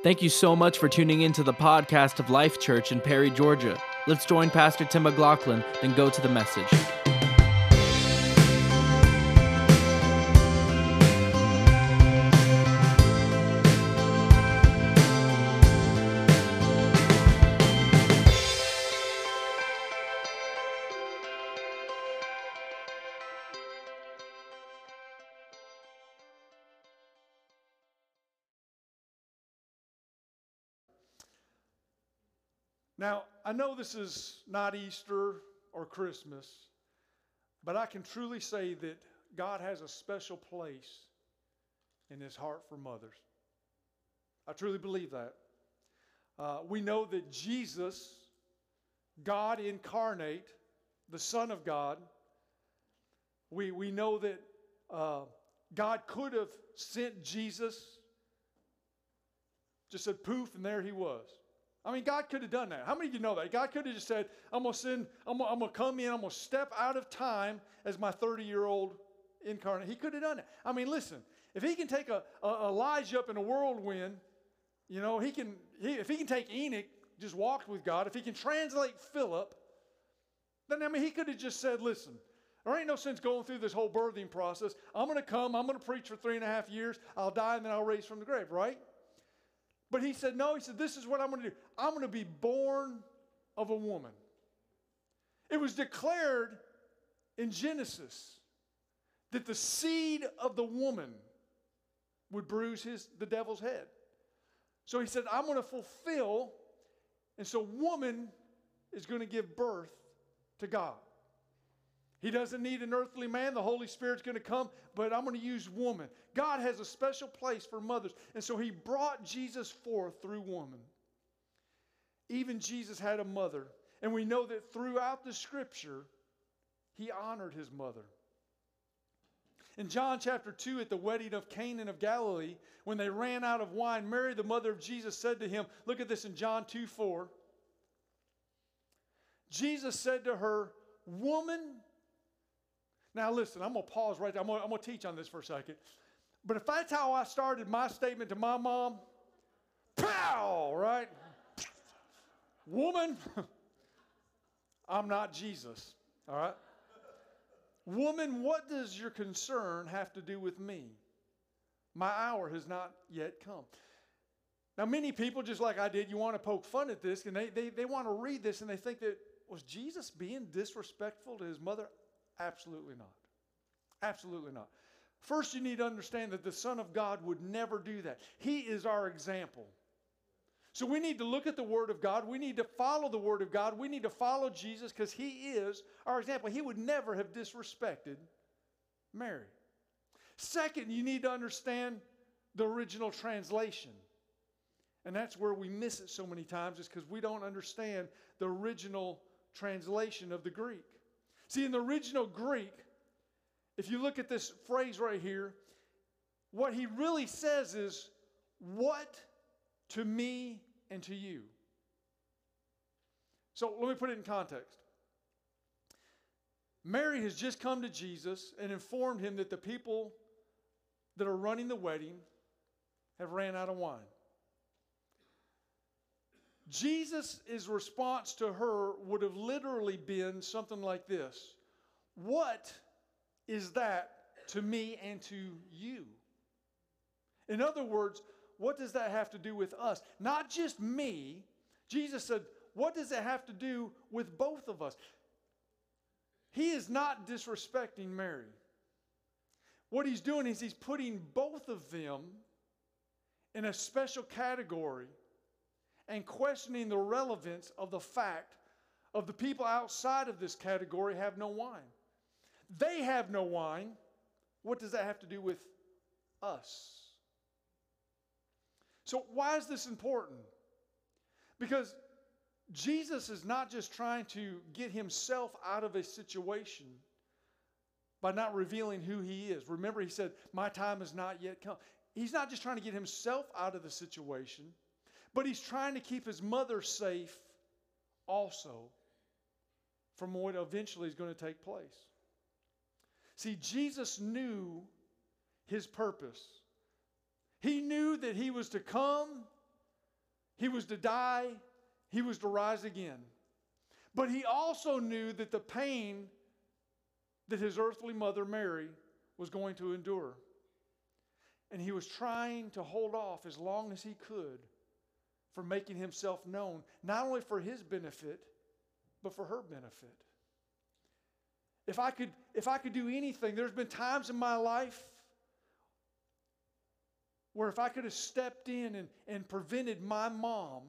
Thank you so much for tuning in to the podcast of Life Church in Perry, Georgia. Let's join Pastor Tim McLaughlin and go to the message. Know this is not Easter or Christmas, but I can truly say that God has a special place in his heart for mothers. I truly believe that. Uh, we know that Jesus, God incarnate, the Son of God, we, we know that uh, God could have sent Jesus, just said poof, and there he was. I mean, God could have done that. How many of you know that? God could have just said, I'm going to send, I'm going to come in, I'm going to step out of time as my 30 year old incarnate. He could have done it. I mean, listen, if he can take a, a Elijah up in a whirlwind, you know, he can, he, if he can take Enoch, just walked with God, if he can translate Philip, then I mean, he could have just said, listen, there ain't no sense going through this whole birthing process. I'm going to come, I'm going to preach for three and a half years, I'll die, and then I'll raise from the grave, right? But he said, No, he said, This is what I'm going to do. I'm going to be born of a woman. It was declared in Genesis that the seed of the woman would bruise his, the devil's head. So he said, I'm going to fulfill. And so, woman is going to give birth to God. He doesn't need an earthly man. The Holy Spirit's going to come, but I'm going to use woman. God has a special place for mothers. And so he brought Jesus forth through woman. Even Jesus had a mother. And we know that throughout the scripture, he honored his mother. In John chapter 2, at the wedding of Canaan of Galilee, when they ran out of wine, Mary, the mother of Jesus, said to him, Look at this in John 2 4. Jesus said to her, Woman, now, listen, I'm going to pause right there. I'm going, I'm going to teach on this for a second. But if that's how I started my statement to my mom, pow, right? Woman, I'm not Jesus, all right? Woman, what does your concern have to do with me? My hour has not yet come. Now, many people, just like I did, you want to poke fun at this, and they, they, they want to read this and they think that, was Jesus being disrespectful to his mother? Absolutely not. Absolutely not. First, you need to understand that the Son of God would never do that. He is our example. So we need to look at the Word of God. We need to follow the Word of God. We need to follow Jesus because He is our example. He would never have disrespected Mary. Second, you need to understand the original translation. And that's where we miss it so many times, is because we don't understand the original translation of the Greek. See, in the original Greek, if you look at this phrase right here, what he really says is, What to me and to you. So let me put it in context. Mary has just come to Jesus and informed him that the people that are running the wedding have ran out of wine. Jesus' response to her would have literally been something like this What is that to me and to you? In other words, what does that have to do with us? Not just me. Jesus said, What does it have to do with both of us? He is not disrespecting Mary. What he's doing is he's putting both of them in a special category and questioning the relevance of the fact of the people outside of this category have no wine. They have no wine. What does that have to do with us? So, why is this important? Because Jesus is not just trying to get himself out of a situation by not revealing who he is. Remember, he said, My time has not yet come. He's not just trying to get himself out of the situation, but he's trying to keep his mother safe also from what eventually is going to take place. See, Jesus knew his purpose. He knew that he was to come He was to die, he was to rise again. But he also knew that the pain that his earthly mother, Mary, was going to endure. And he was trying to hold off as long as he could from making himself known, not only for his benefit, but for her benefit. If I could, if I could do anything, there's been times in my life where if I could have stepped in and, and prevented my mom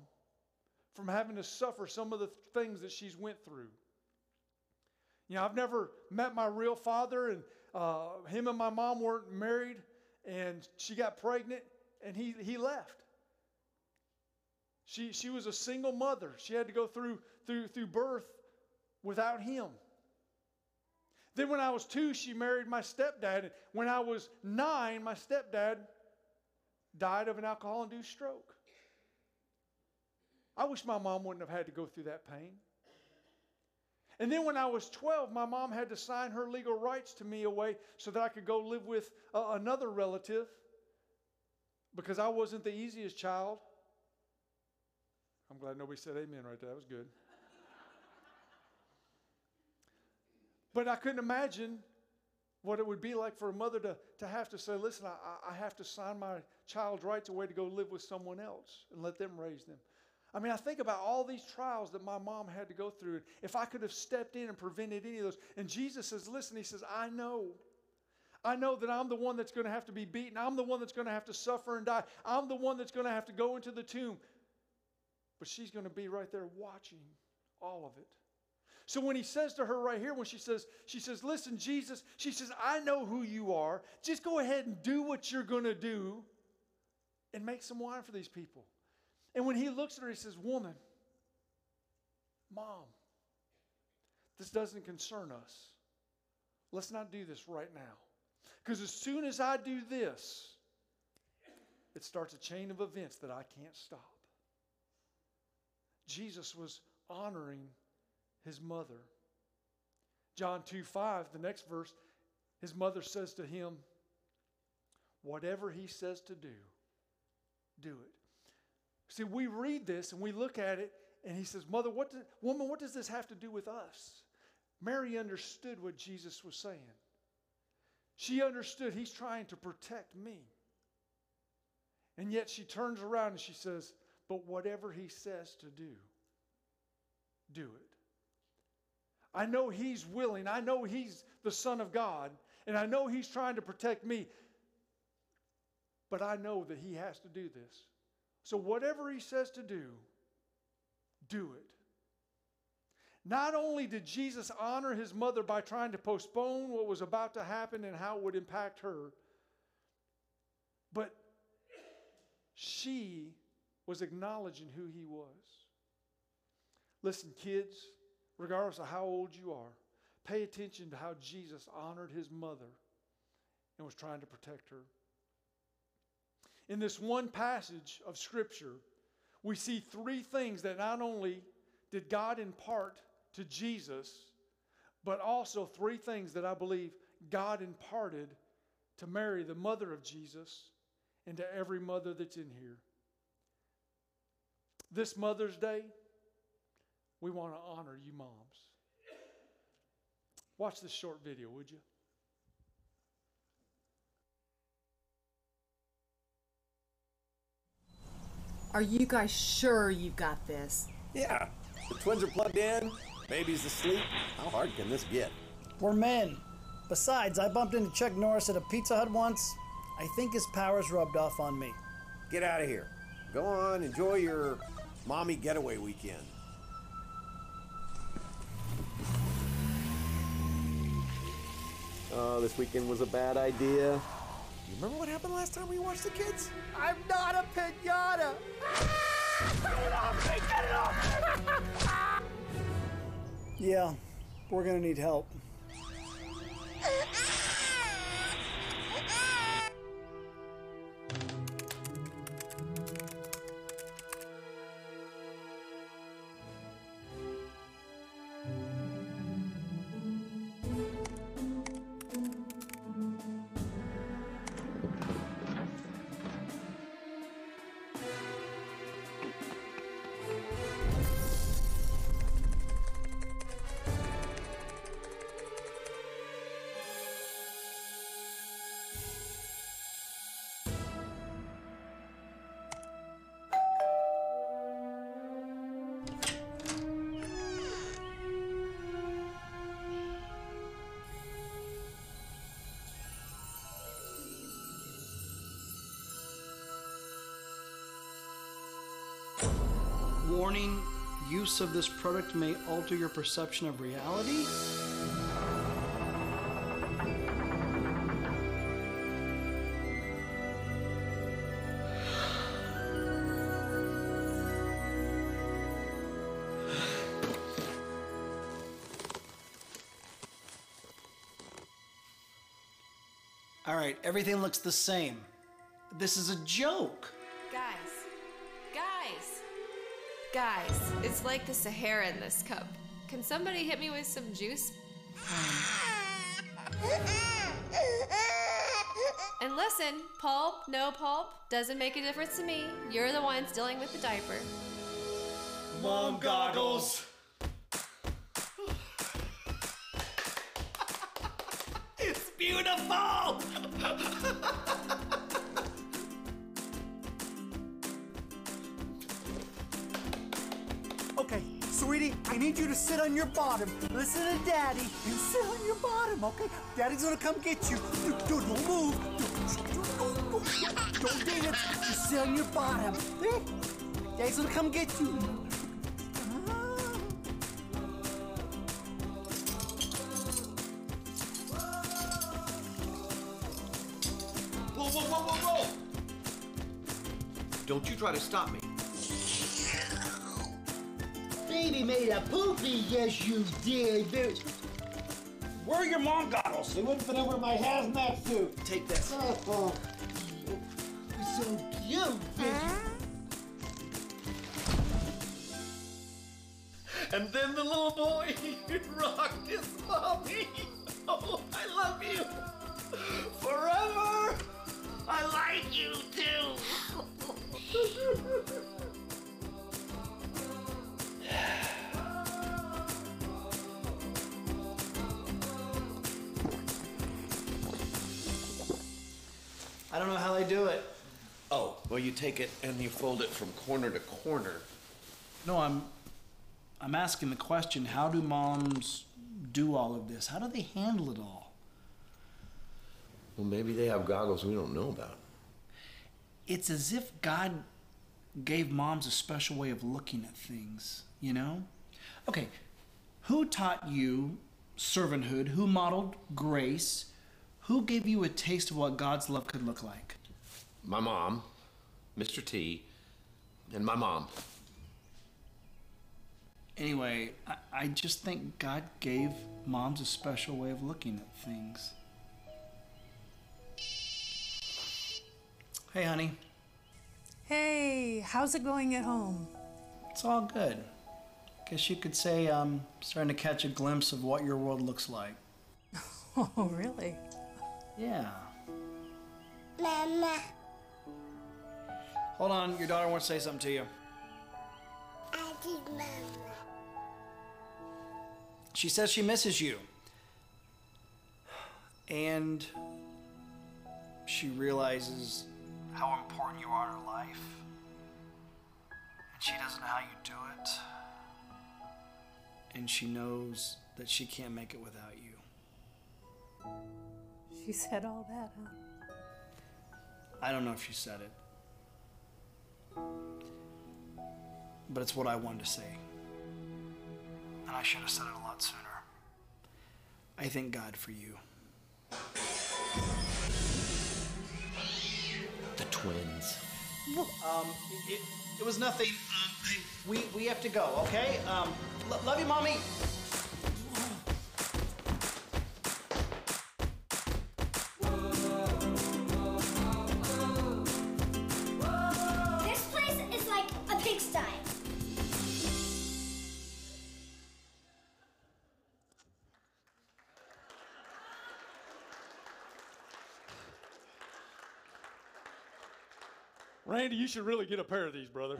from having to suffer some of the things that she's went through. You know, I've never met my real father, and uh, him and my mom weren't married, and she got pregnant, and he, he left. She, she was a single mother. She had to go through, through, through birth without him. Then, when I was two, she married my stepdad. When I was nine, my stepdad died of an alcohol induced stroke. I wish my mom wouldn't have had to go through that pain. And then when I was 12, my mom had to sign her legal rights to me away so that I could go live with uh, another relative because I wasn't the easiest child. I'm glad nobody said amen right there. That was good. but I couldn't imagine what it would be like for a mother to, to have to say, listen, I, I have to sign my child's rights away to go live with someone else and let them raise them. I mean, I think about all these trials that my mom had to go through. If I could have stepped in and prevented any of those. And Jesus says, Listen, He says, I know. I know that I'm the one that's going to have to be beaten. I'm the one that's going to have to suffer and die. I'm the one that's going to have to go into the tomb. But she's going to be right there watching all of it. So when he says to her right here, when she says, she says, Listen, Jesus, she says, I know who you are. Just go ahead and do what you're going to do and make some wine for these people. And when he looks at her, he says, Woman, mom, this doesn't concern us. Let's not do this right now. Because as soon as I do this, it starts a chain of events that I can't stop. Jesus was honoring his mother. John 2 5, the next verse, his mother says to him, Whatever he says to do, do it. See, we read this and we look at it, and he says, Mother, what do, woman, what does this have to do with us? Mary understood what Jesus was saying. She understood he's trying to protect me. And yet she turns around and she says, But whatever he says to do, do it. I know he's willing. I know he's the Son of God. And I know he's trying to protect me. But I know that he has to do this. So, whatever he says to do, do it. Not only did Jesus honor his mother by trying to postpone what was about to happen and how it would impact her, but she was acknowledging who he was. Listen, kids, regardless of how old you are, pay attention to how Jesus honored his mother and was trying to protect her. In this one passage of Scripture, we see three things that not only did God impart to Jesus, but also three things that I believe God imparted to Mary, the mother of Jesus, and to every mother that's in here. This Mother's Day, we want to honor you, moms. Watch this short video, would you? Are you guys sure you've got this? Yeah. The twins are plugged in, baby's asleep. How hard can this get? We're men. Besides, I bumped into Chuck Norris at a Pizza Hut once. I think his powers rubbed off on me. Get out of here. Go on, enjoy your mommy getaway weekend. Oh, this weekend was a bad idea. You remember what happened last time we watched the kids? I'm not a pinata! Get it off me! Get it off Yeah, we're gonna need help. Use of this product may alter your perception of reality? All right, everything looks the same. This is a joke. Guys, guys, guys, it's like the Sahara in this cup. Can somebody hit me with some juice? And listen, pulp, no pulp, doesn't make a difference to me. You're the ones dealing with the diaper. Mom goggles. It's beautiful! need you to sit on your bottom. Listen to daddy and sit on your bottom, okay? Daddy's gonna come get you. Don't move. Don't dance. Just sit on your bottom. Daddy's gonna come get you. Whoa, whoa, whoa, whoa, whoa! Don't you try to stop me. Made a poopy, yes you did. Where are your mom goggles? They wouldn't fit over my hazmat suit. Take this. Oh, I don't know how they do it. Oh, well, you take it and you fold it from corner to corner. No, I'm I'm asking the question, how do moms do all of this? How do they handle it all? Well, maybe they have goggles we don't know about. It's as if God gave moms a special way of looking at things, you know? Okay, who taught you servanthood? Who modeled grace? Who gave you a taste of what God's love could look like? My mom, Mr. T, and my mom. Anyway, I, I just think God gave moms a special way of looking at things. Hey, honey. Hey, how's it going at home? It's all good. Guess you could say I'm starting to catch a glimpse of what your world looks like. Oh, really? Yeah. Mama. Hold on, your daughter wants to say something to you. I did, Mama. She says she misses you. And she realizes how important you are in her life. And she doesn't know how you do it. And she knows that she can't make it without you. She said all that, huh? I don't know if she said it. But it's what I wanted to say. And I should have said it a lot sooner. I thank God for you. The twins. Um, it, it was nothing. Um, we, we have to go, okay? Um, lo- love you, Mommy. Randy, you should really get a pair of these, brother.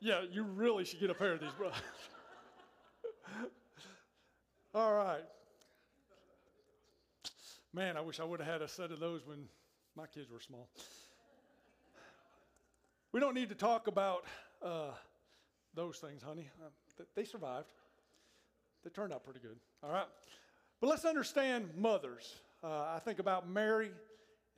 Yeah, you really should get a pair of these, brother. All right. Man, I wish I would have had a set of those when my kids were small. We don't need to talk about uh, those things, honey. Uh, th- they survived. They turned out pretty good. All right. But let's understand mothers. Uh, I think about Mary,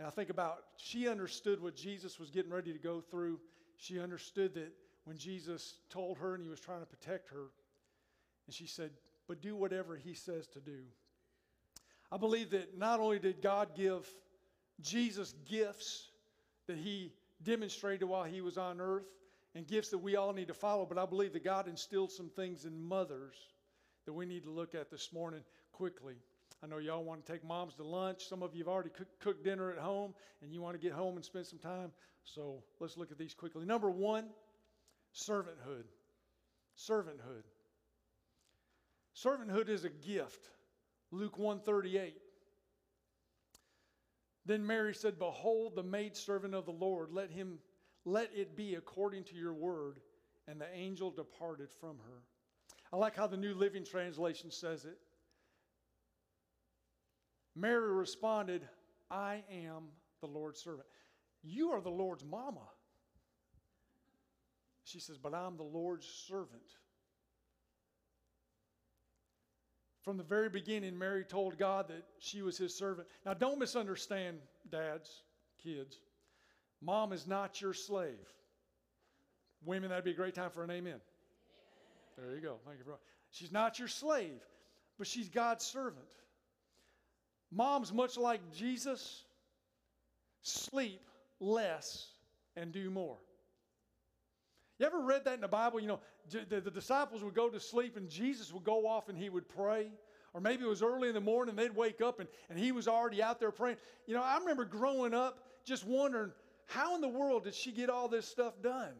and I think about she understood what Jesus was getting ready to go through. she understood that when Jesus told her and he was trying to protect her, and she said, But do whatever he says to do. I believe that not only did God give Jesus gifts that he demonstrated while he was on earth and gifts that we all need to follow, but I believe that God instilled some things in mothers that we need to look at this morning quickly. I know y'all want to take moms to lunch. Some of you have already cook, cooked dinner at home and you want to get home and spend some time. So let's look at these quickly. Number one, servanthood. Servanthood. Servanthood is a gift. Luke 138. Then Mary said, Behold, the maidservant of the Lord, let him let it be according to your word. And the angel departed from her. I like how the New Living Translation says it. Mary responded, I am the Lord's servant. You are the Lord's mama. She says, But I'm the Lord's servant. From the very beginning, Mary told God that she was his servant. Now, don't misunderstand, dads, kids. Mom is not your slave. Women, that'd be a great time for an amen. There you go. Thank you. She's not your slave, but she's God's servant. Moms, much like Jesus, sleep less and do more. You ever read that in the Bible? You know, the, the, disciples would go to sleep and Jesus would go off and he would pray. Or maybe it was early in the morning, they'd wake up and, and he was already out there praying. You know, I remember growing up just wondering, how in the world did she get all this stuff done?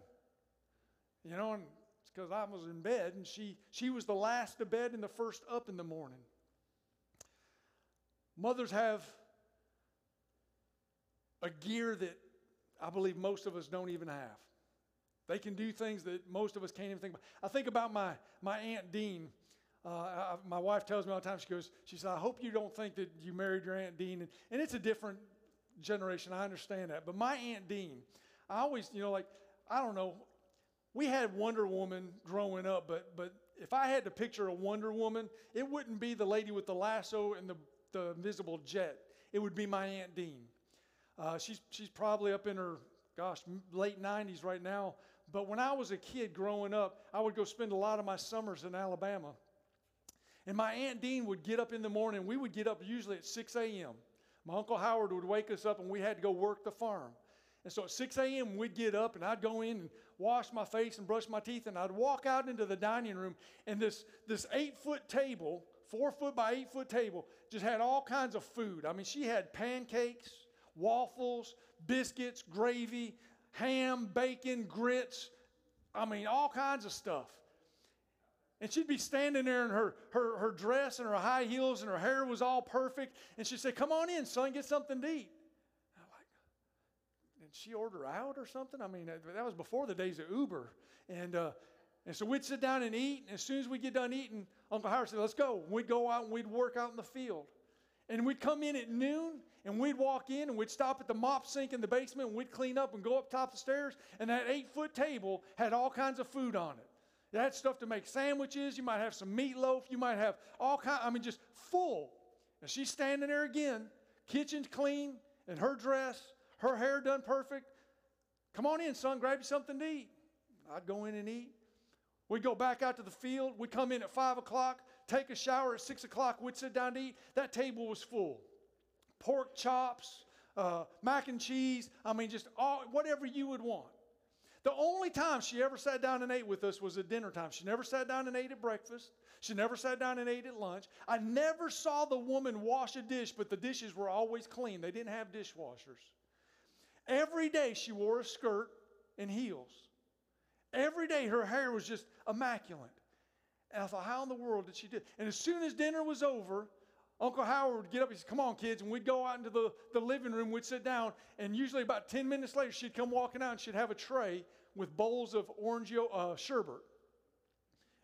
You know, and it's because I was in bed and she, she was the last to bed and the first up in the morning. Mothers have a gear that I believe most of us don't even have. They can do things that most of us can't even think about. I think about my, my Aunt Dean. Uh, I, my wife tells me all the time, she goes, she said, I hope you don't think that you married your Aunt Dean. And, and it's a different generation, I understand that. But my Aunt Dean, I always, you know, like, I don't know, we had Wonder Woman growing up, but, but if I had to picture a Wonder Woman, it wouldn't be the lady with the lasso and the, the invisible jet. It would be my Aunt Dean. Uh, she's, she's probably up in her, gosh, late 90s right now. But when I was a kid growing up, I would go spend a lot of my summers in Alabama. And my Aunt Dean would get up in the morning. We would get up usually at 6 a.m. My Uncle Howard would wake us up and we had to go work the farm. And so at 6 a.m., we'd get up and I'd go in and wash my face and brush my teeth. And I'd walk out into the dining room, and this, this eight foot table, four foot by eight foot table, just had all kinds of food. I mean, she had pancakes, waffles, biscuits, gravy, ham, bacon, grits. I mean, all kinds of stuff. And she'd be standing there in her, her, her dress and her high heels, and her hair was all perfect. And she'd say, Come on in, son, get something to eat. I'm like, Did she order out or something? I mean, that was before the days of Uber. And, uh, and so we'd sit down and eat. And as soon as we get done eating, Uncle Howard said, Let's go. we'd go out and we'd work out in the field. And we'd come in at noon and we'd walk in and we'd stop at the mop sink in the basement and we'd clean up and go up top the stairs. And that eight foot table had all kinds of food on it. It had stuff to make sandwiches. You might have some meatloaf. You might have all kind. I mean, just full. And she's standing there again, kitchen's clean, and her dress, her hair done perfect. Come on in, son. Grab you something to eat. I'd go in and eat. We'd go back out to the field. We'd come in at five o'clock, take a shower at six o'clock. We'd sit down to eat. That table was full. Pork chops, uh, mac and cheese. I mean, just all whatever you would want. The only time she ever sat down and ate with us was at dinner time. She never sat down and ate at breakfast. She never sat down and ate at lunch. I never saw the woman wash a dish, but the dishes were always clean. They didn't have dishwashers. Every day she wore a skirt and heels. Every day her hair was just immaculate. And I thought, how in the world did she do? And as soon as dinner was over, Uncle Howard would get up. He said, Come on, kids. And we'd go out into the, the living room. We'd sit down. And usually, about 10 minutes later, she'd come walking out and she'd have a tray with bowls of orange uh, sherbet.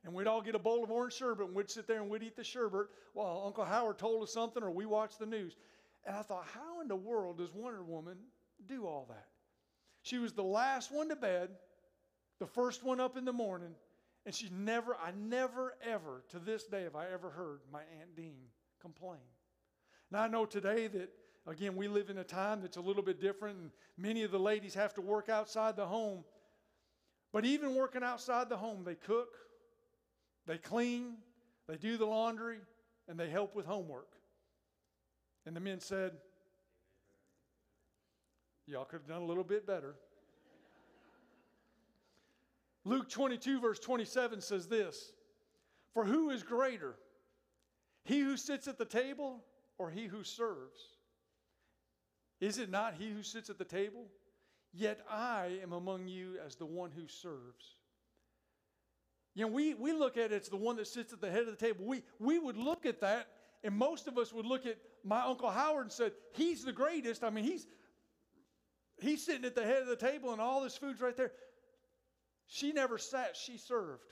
And we'd all get a bowl of orange sherbet and we'd sit there and we'd eat the sherbet while Uncle Howard told us something or we watched the news. And I thought, how in the world does Wonder Woman do all that? She was the last one to bed the first one up in the morning, and she never, I never ever, to this day, have I ever heard my Aunt Dean complain. Now, I know today that, again, we live in a time that's a little bit different, and many of the ladies have to work outside the home. But even working outside the home, they cook, they clean, they do the laundry, and they help with homework. And the men said, Y'all could have done a little bit better. Luke 22, verse 27 says this For who is greater, he who sits at the table or he who serves? Is it not he who sits at the table? Yet I am among you as the one who serves. You know, we, we look at it as the one that sits at the head of the table. We, we would look at that, and most of us would look at my Uncle Howard and said, He's the greatest. I mean, he's he's sitting at the head of the table and all this food's right there. She never sat, she served.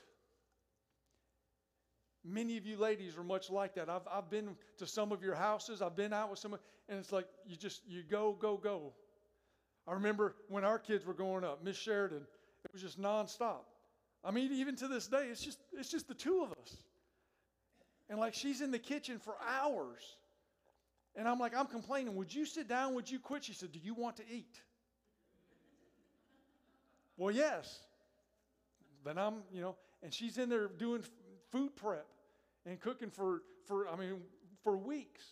Many of you ladies are much like that. I've, I've been to some of your houses, I've been out with some, and it's like you just, you go, go, go. I remember when our kids were growing up, Miss Sheridan, it was just nonstop. I mean, even to this day, it's just, it's just the two of us. And like she's in the kitchen for hours. And I'm like, I'm complaining, would you sit down? Would you quit? She said, Do you want to eat? well, yes. Then I'm, you know, and she's in there doing food prep and cooking for, for I mean, for weeks.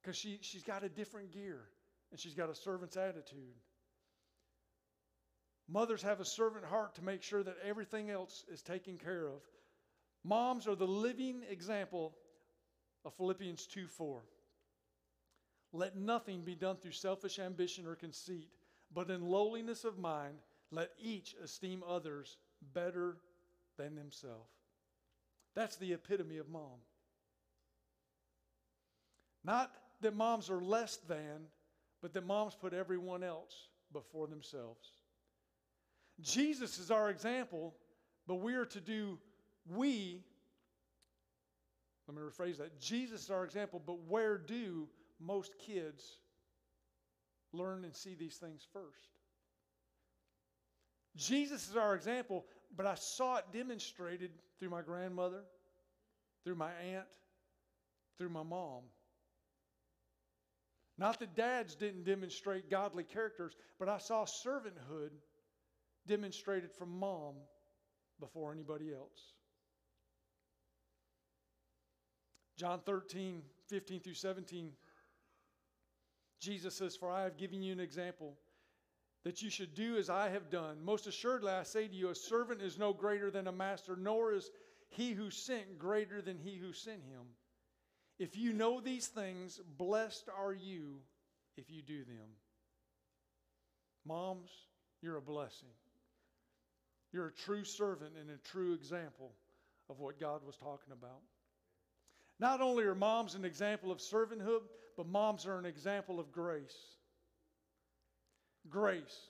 Because she, she's got a different gear and she's got a servant's attitude. Mothers have a servant heart to make sure that everything else is taken care of. Moms are the living example of Philippians 2 4. Let nothing be done through selfish ambition or conceit, but in lowliness of mind, let each esteem others better than themselves. That's the epitome of mom. Not that moms are less than, but that moms put everyone else before themselves. Jesus is our example, but we are to do, we, let me rephrase that. Jesus is our example, but where do most kids learn and see these things first? Jesus is our example, but I saw it demonstrated through my grandmother, through my aunt, through my mom. Not that dads didn't demonstrate godly characters, but I saw servanthood demonstrated from mom before anybody else. John 13, 15 through 17, Jesus says, For I have given you an example that you should do as I have done. Most assuredly, I say to you, a servant is no greater than a master, nor is he who sent greater than he who sent him. If you know these things, blessed are you if you do them. Moms, you're a blessing. You're a true servant and a true example of what God was talking about. Not only are moms an example of servanthood, but moms are an example of grace. Grace.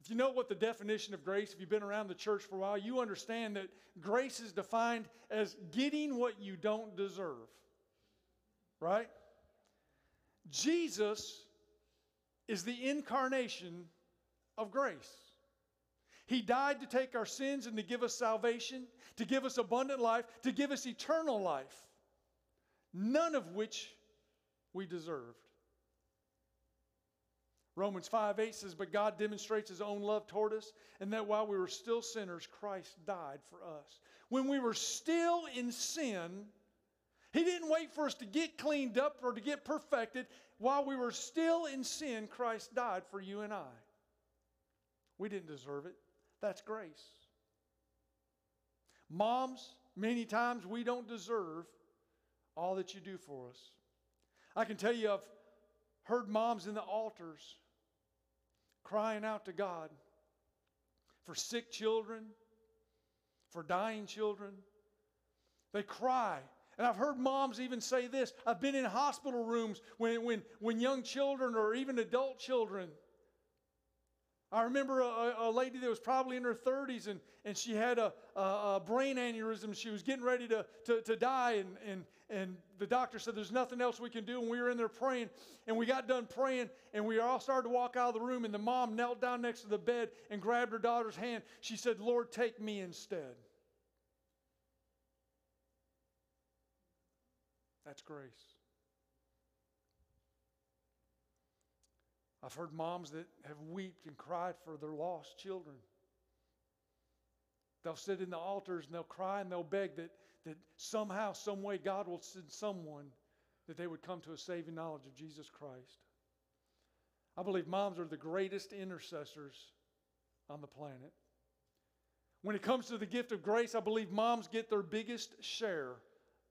If you know what the definition of grace, if you've been around the church for a while, you understand that grace is defined as getting what you don't deserve. Right? Jesus is the incarnation of grace. He died to take our sins and to give us salvation, to give us abundant life, to give us eternal life, none of which we deserved. Romans 5 8 says, But God demonstrates his own love toward us, and that while we were still sinners, Christ died for us. When we were still in sin, he didn't wait for us to get cleaned up or to get perfected. While we were still in sin, Christ died for you and I. We didn't deserve it. That's grace. Moms, many times we don't deserve all that you do for us. I can tell you, I've heard moms in the altars crying out to God for sick children, for dying children. They cry. And I've heard moms even say this. I've been in hospital rooms when, when, when young children or even adult children I remember a, a, lady that was probably in her 30s and, and she had a, a, a brain aneurysm. She was getting ready to, to, to die, and, and, and the doctor said, There's nothing else we can do. And we were in there praying, and we got done praying, and we all started to walk out of the room. And the mom knelt down next to the bed and grabbed her daughter's hand. She said, Lord, take me instead. That's grace. I've heard moms that have wept and cried for their lost children. They'll sit in the altars and they'll cry and they'll beg that, that somehow, some way, God will send someone that they would come to a saving knowledge of Jesus Christ. I believe moms are the greatest intercessors on the planet. When it comes to the gift of grace, I believe moms get their biggest share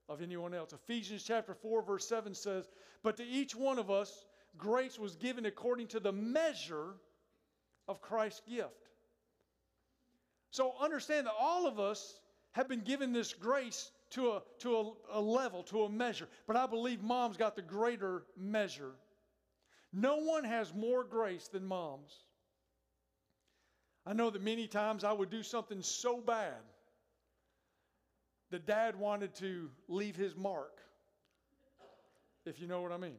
of anyone else. Ephesians chapter 4 verse 7 says, "But to each one of us grace was given according to the measure of Christ's gift." So understand that all of us have been given this grace to a, to a, a level, to a measure. But I believe mom's got the greater measure. No one has more grace than moms. I know that many times I would do something so bad that dad wanted to leave his mark, if you know what I mean.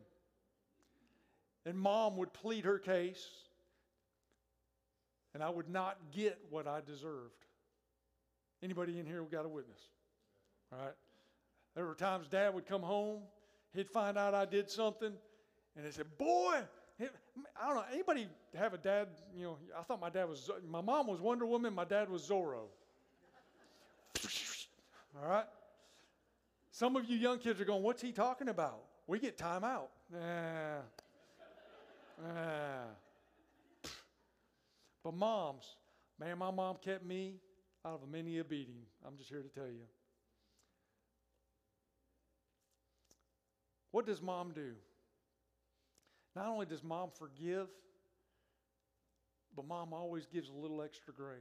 And mom would plead her case, and I would not get what I deserved. Anybody in here we got a witness? All right. There were times dad would come home, he'd find out I did something, and he said, Boy, I don't know, anybody have a dad, you know, I thought my dad was, my mom was Wonder Woman, my dad was Zorro. All right? Some of you young kids are going, What's he talking about? We get time out. Nah. But moms, man, my mom kept me out of many a beating. I'm just here to tell you. What does mom do? Not only does mom forgive, but mom always gives a little extra grace.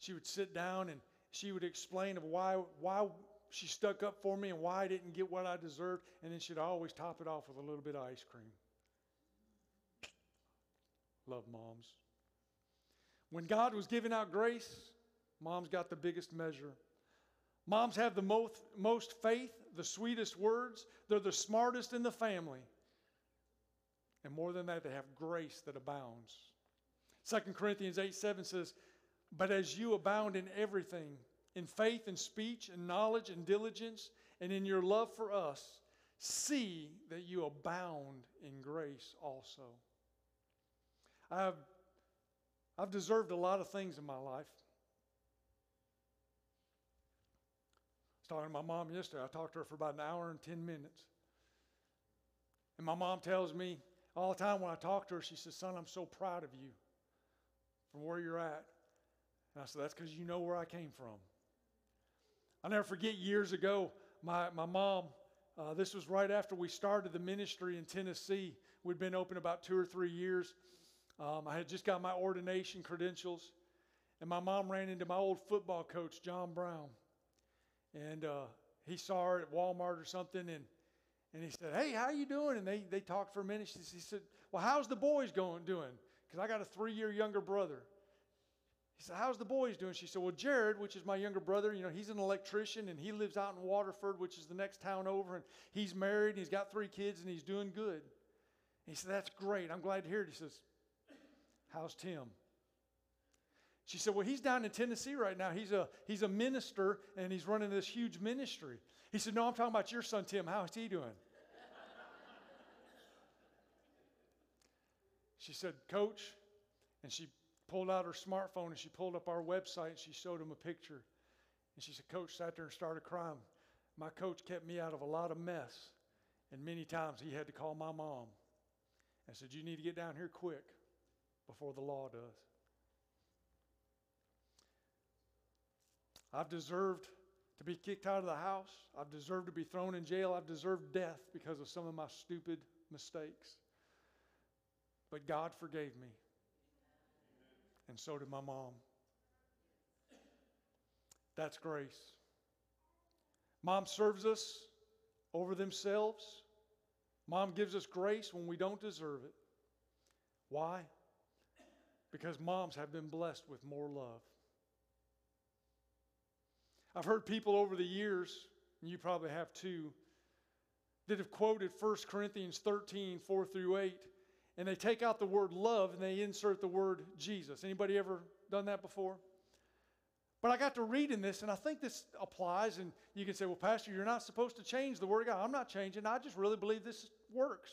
She would sit down and she would explain of why, why she stuck up for me and why I didn't get what I deserved, and then she'd always top it off with a little bit of ice cream. Love moms. When God was giving out grace, moms got the biggest measure. Moms have the most, most faith, the sweetest words, they're the smartest in the family. And more than that, they have grace that abounds. 2 Corinthians 8 7 says, But as you abound in everything, in faith and speech and knowledge and diligence, and in your love for us, see that you abound in grace also. I've, I've deserved a lot of things in my life. Was talking to my mom yesterday. I talked to her for about an hour and 10 minutes. And my mom tells me, all the time when I talk to her, she says, Son, I'm so proud of you from where you're at. And I said, That's because you know where I came from. I'll never forget years ago, my, my mom, uh, this was right after we started the ministry in Tennessee. We'd been open about two or three years. Um, I had just got my ordination credentials, and my mom ran into my old football coach, John Brown. And uh, he saw her at Walmart or something, and and he said, Hey, how you doing? And they, they talked for a minute. He said, Well, how's the boys going doing? Because I got a three year younger brother. He said, How's the boys doing? She said, Well, Jared, which is my younger brother, you know, he's an electrician and he lives out in Waterford, which is the next town over. And he's married and he's got three kids and he's doing good. He said, That's great. I'm glad to hear it. He says, How's Tim? She said, Well, he's down in Tennessee right now. He's a, he's a minister and he's running this huge ministry. He said, No, I'm talking about your son, Tim. How's he doing? she said, Coach, and she pulled out her smartphone and she pulled up our website and she showed him a picture. And she said, Coach sat there and started crying. My coach kept me out of a lot of mess. And many times he had to call my mom and said, You need to get down here quick before the law does. I've deserved to be kicked out of the house. I've deserved to be thrown in jail. I've deserved death because of some of my stupid mistakes. But God forgave me. And so did my mom. That's grace. Mom serves us over themselves. Mom gives us grace when we don't deserve it. Why? Because moms have been blessed with more love. I've heard people over the years, and you probably have too, that have quoted 1 Corinthians 13, 4 through 8, and they take out the word love and they insert the word Jesus. Anybody ever done that before? But I got to reading this, and I think this applies. And you can say, well, Pastor, you're not supposed to change the Word of God. I'm not changing. I just really believe this works.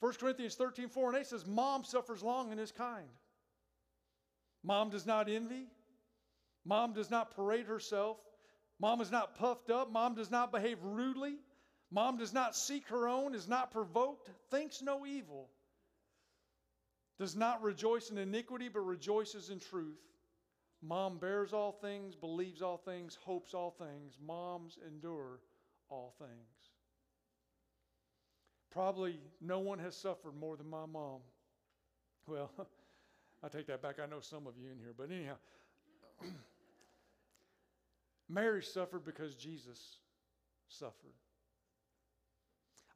1 Corinthians 13, 4 and 8 says, Mom suffers long and is kind. Mom does not envy. Mom does not parade herself. Mom is not puffed up. Mom does not behave rudely. Mom does not seek her own, is not provoked, thinks no evil, does not rejoice in iniquity, but rejoices in truth. Mom bears all things, believes all things, hopes all things. Moms endure all things. Probably no one has suffered more than my mom. Well, I take that back. I know some of you in here, but anyhow, Mary suffered because Jesus suffered.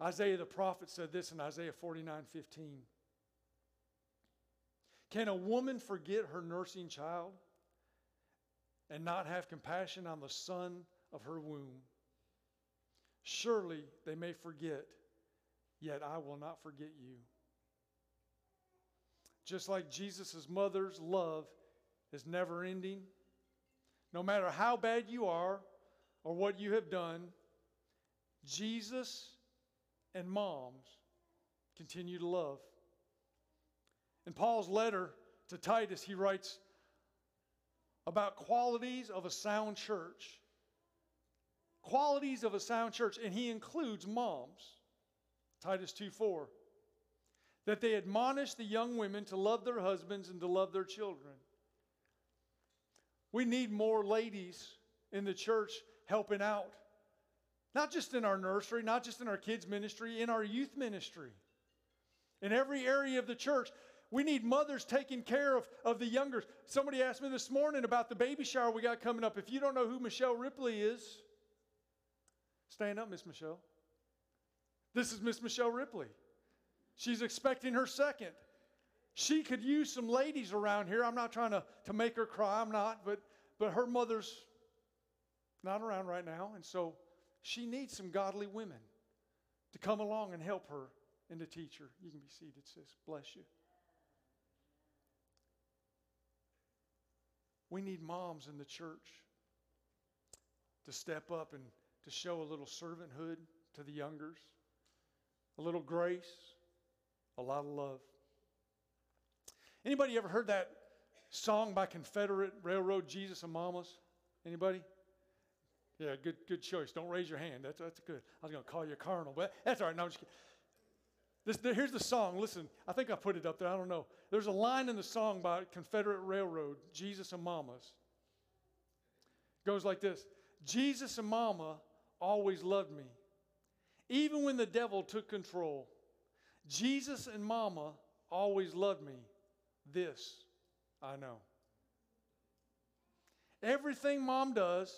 Isaiah the prophet said this in Isaiah 49 15. Can a woman forget her nursing child and not have compassion on the son of her womb? Surely they may forget, yet I will not forget you. Just like Jesus' mother's love is never ending, no matter how bad you are or what you have done, Jesus and moms continue to love. In Paul's letter to Titus, he writes about qualities of a sound church. Qualities of a sound church, and he includes moms. Titus 2 4. That they admonish the young women to love their husbands and to love their children. We need more ladies in the church helping out. Not just in our nursery, not just in our kids' ministry, in our youth ministry. In every area of the church, we need mothers taking care of, of the younger. Somebody asked me this morning about the baby shower we got coming up. If you don't know who Michelle Ripley is, stand up, Miss Michelle. This is Miss Michelle Ripley. She's expecting her second. She could use some ladies around here. I'm not trying to, to make her cry, I'm not, but, but her mother's not around right now. And so she needs some godly women to come along and help her and to teach her. You can be seated, sis. Bless you. We need moms in the church to step up and to show a little servanthood to the youngers, a little grace, a lot of love. Anybody ever heard that song by Confederate Railroad, Jesus and Mamas? Anybody? Yeah, good, good choice. Don't raise your hand. That's, that's good. I was going to call you a carnal, but that's all right. No, I'm just kidding. This, the, here's the song. Listen, I think I put it up there. I don't know. There's a line in the song by Confederate Railroad, Jesus and Mamas. It goes like this Jesus and Mama always loved me, even when the devil took control. Jesus and Mama always loved me. This I know. Everything mom does,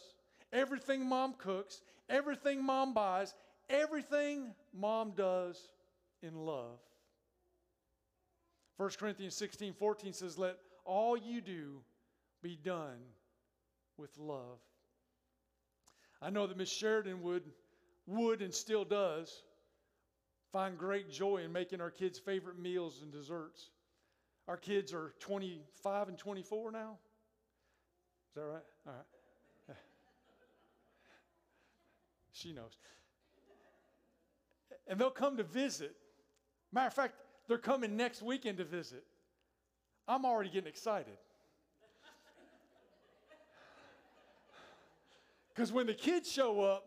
everything mom cooks, everything mom buys, everything mom does in love. 1 Corinthians 16 14 says, Let all you do be done with love. I know that Miss Sheridan would, would and still does find great joy in making our kids' favorite meals and desserts. Our kids are 25 and 24 now. Is that right? All right. She knows. And they'll come to visit. Matter of fact, they're coming next weekend to visit. I'm already getting excited. Because when the kids show up,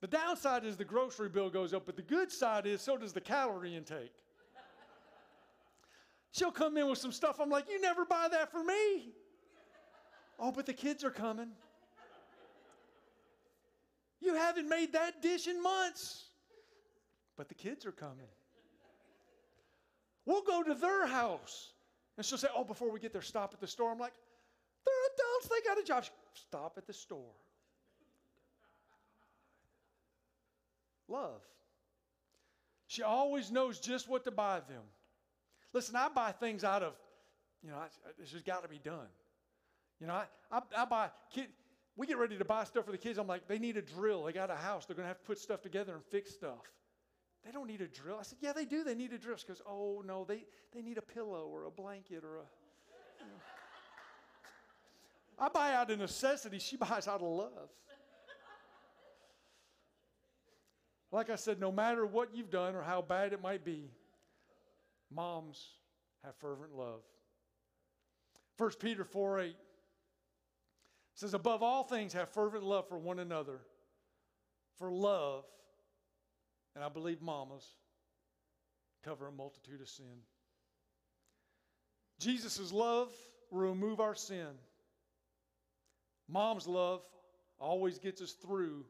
the downside is the grocery bill goes up, but the good side is so does the calorie intake. She'll come in with some stuff. I'm like, you never buy that for me. Oh, but the kids are coming. You haven't made that dish in months, but the kids are coming. We'll go to their house. And she'll say, Oh, before we get there, stop at the store. I'm like, They're adults, they got a job. Stop at the store. Love. She always knows just what to buy them. Listen, I buy things out of, you know, this has got to be done. You know, I, I, I buy, kid, we get ready to buy stuff for the kids. I'm like, they need a drill. They got a house. They're going to have to put stuff together and fix stuff. They don't need a drill. I said, yeah, they do. They need a drill. She goes, oh, no, they, they need a pillow or a blanket or a. You know. I buy out of necessity. She buys out of love. Like I said, no matter what you've done or how bad it might be, moms have fervent love. 1 Peter 4 8 says, Above all things, have fervent love for one another. For love, and I believe mamas, cover a multitude of sin. Jesus' love will remove our sin. Mom's love always gets us through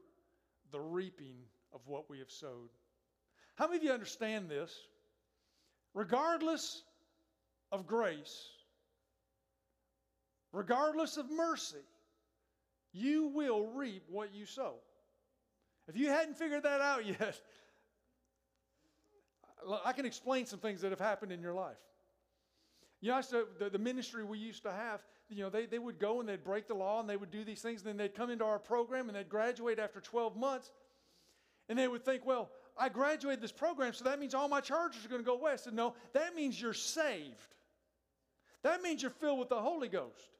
the reaping of what we have sowed. How many of you understand this? Regardless of grace, regardless of mercy, you will reap what you sow. If you hadn't figured that out yet, I can explain some things that have happened in your life. You know, the, the ministry we used to have, you know, they, they would go and they'd break the law and they would do these things, and then they'd come into our program and they'd graduate after 12 months, and they would think, well, I graduated this program, so that means all my charges are going to go west. And no, that means you're saved. That means you're filled with the Holy Ghost.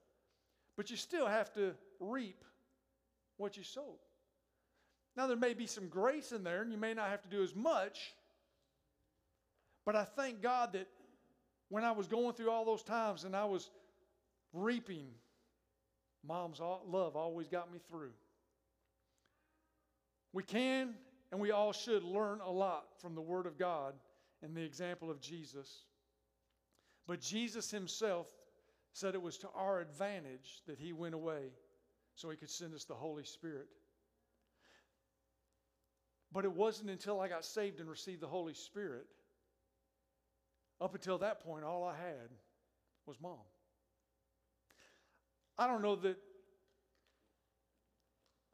But you still have to reap what you sowed. Now, there may be some grace in there, and you may not have to do as much. But I thank God that when I was going through all those times and I was reaping, mom's love always got me through. We can and we all should learn a lot from the Word of God and the example of Jesus. But Jesus himself said it was to our advantage that he went away so he could send us the Holy Spirit. But it wasn't until I got saved and received the Holy Spirit. Up until that point, all I had was mom. I don't know that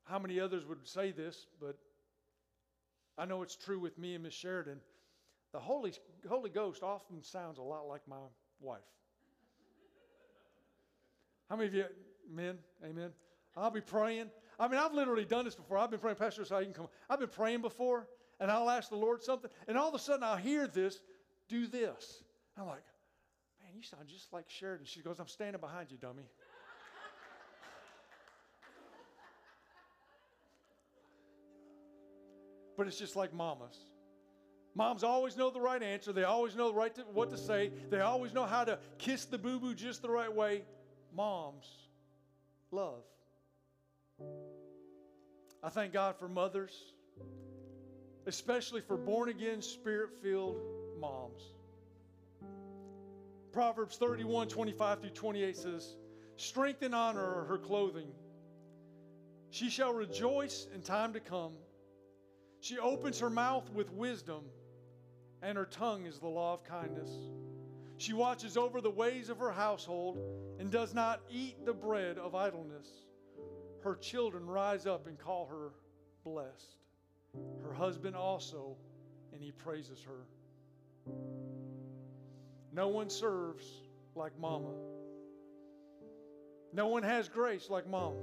how many others would say this, but I know it's true with me and Miss Sheridan. The Holy, Holy Ghost often sounds a lot like my wife. How many of you, men, amen? I'll be praying. I mean, I've literally done this before. I've been praying, Pastor, so you can come. I've been praying before, and I'll ask the Lord something, and all of a sudden I'll hear this, do this. I'm like, man, you sound just like Sheridan. She goes, I'm standing behind you, dummy. But it's just like mamas. Moms always know the right answer. They always know right to, what to say. They always know how to kiss the boo boo just the right way. Moms love. I thank God for mothers, especially for born again, spirit filled moms. Proverbs 31 25 through 28 says, Strength and honor are her clothing. She shall rejoice in time to come. She opens her mouth with wisdom, and her tongue is the law of kindness. She watches over the ways of her household and does not eat the bread of idleness. Her children rise up and call her blessed. Her husband also, and he praises her. No one serves like mama. No one has grace like mom.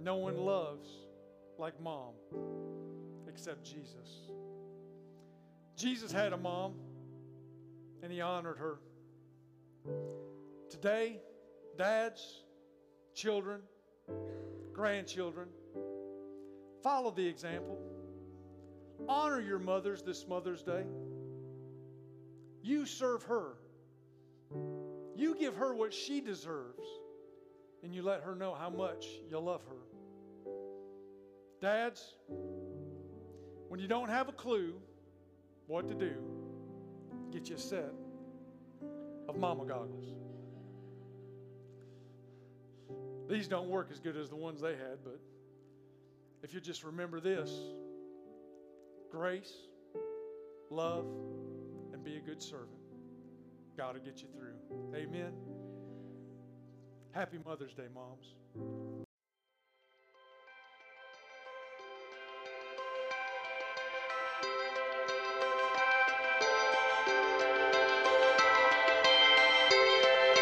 No one loves like mom except Jesus. Jesus had a mom and he honored her. Today, dads, children, grandchildren, follow the example. Honor your mothers this Mother's Day. You serve her. You give her what she deserves, and you let her know how much you love her. Dads, when you don't have a clue what to do, get you a set of mama goggles. These don't work as good as the ones they had, but if you just remember this grace, love, and be a good servant, God will get you through. Amen. Happy Mother's Day, moms.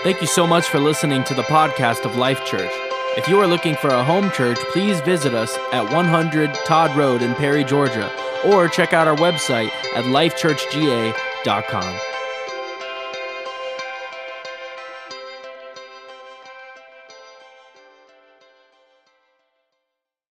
Thank you so much for listening to the podcast of Life Church. If you are looking for a home church, please visit us at 100 Todd Road in Perry, Georgia, or check out our website at lifechurchga.com.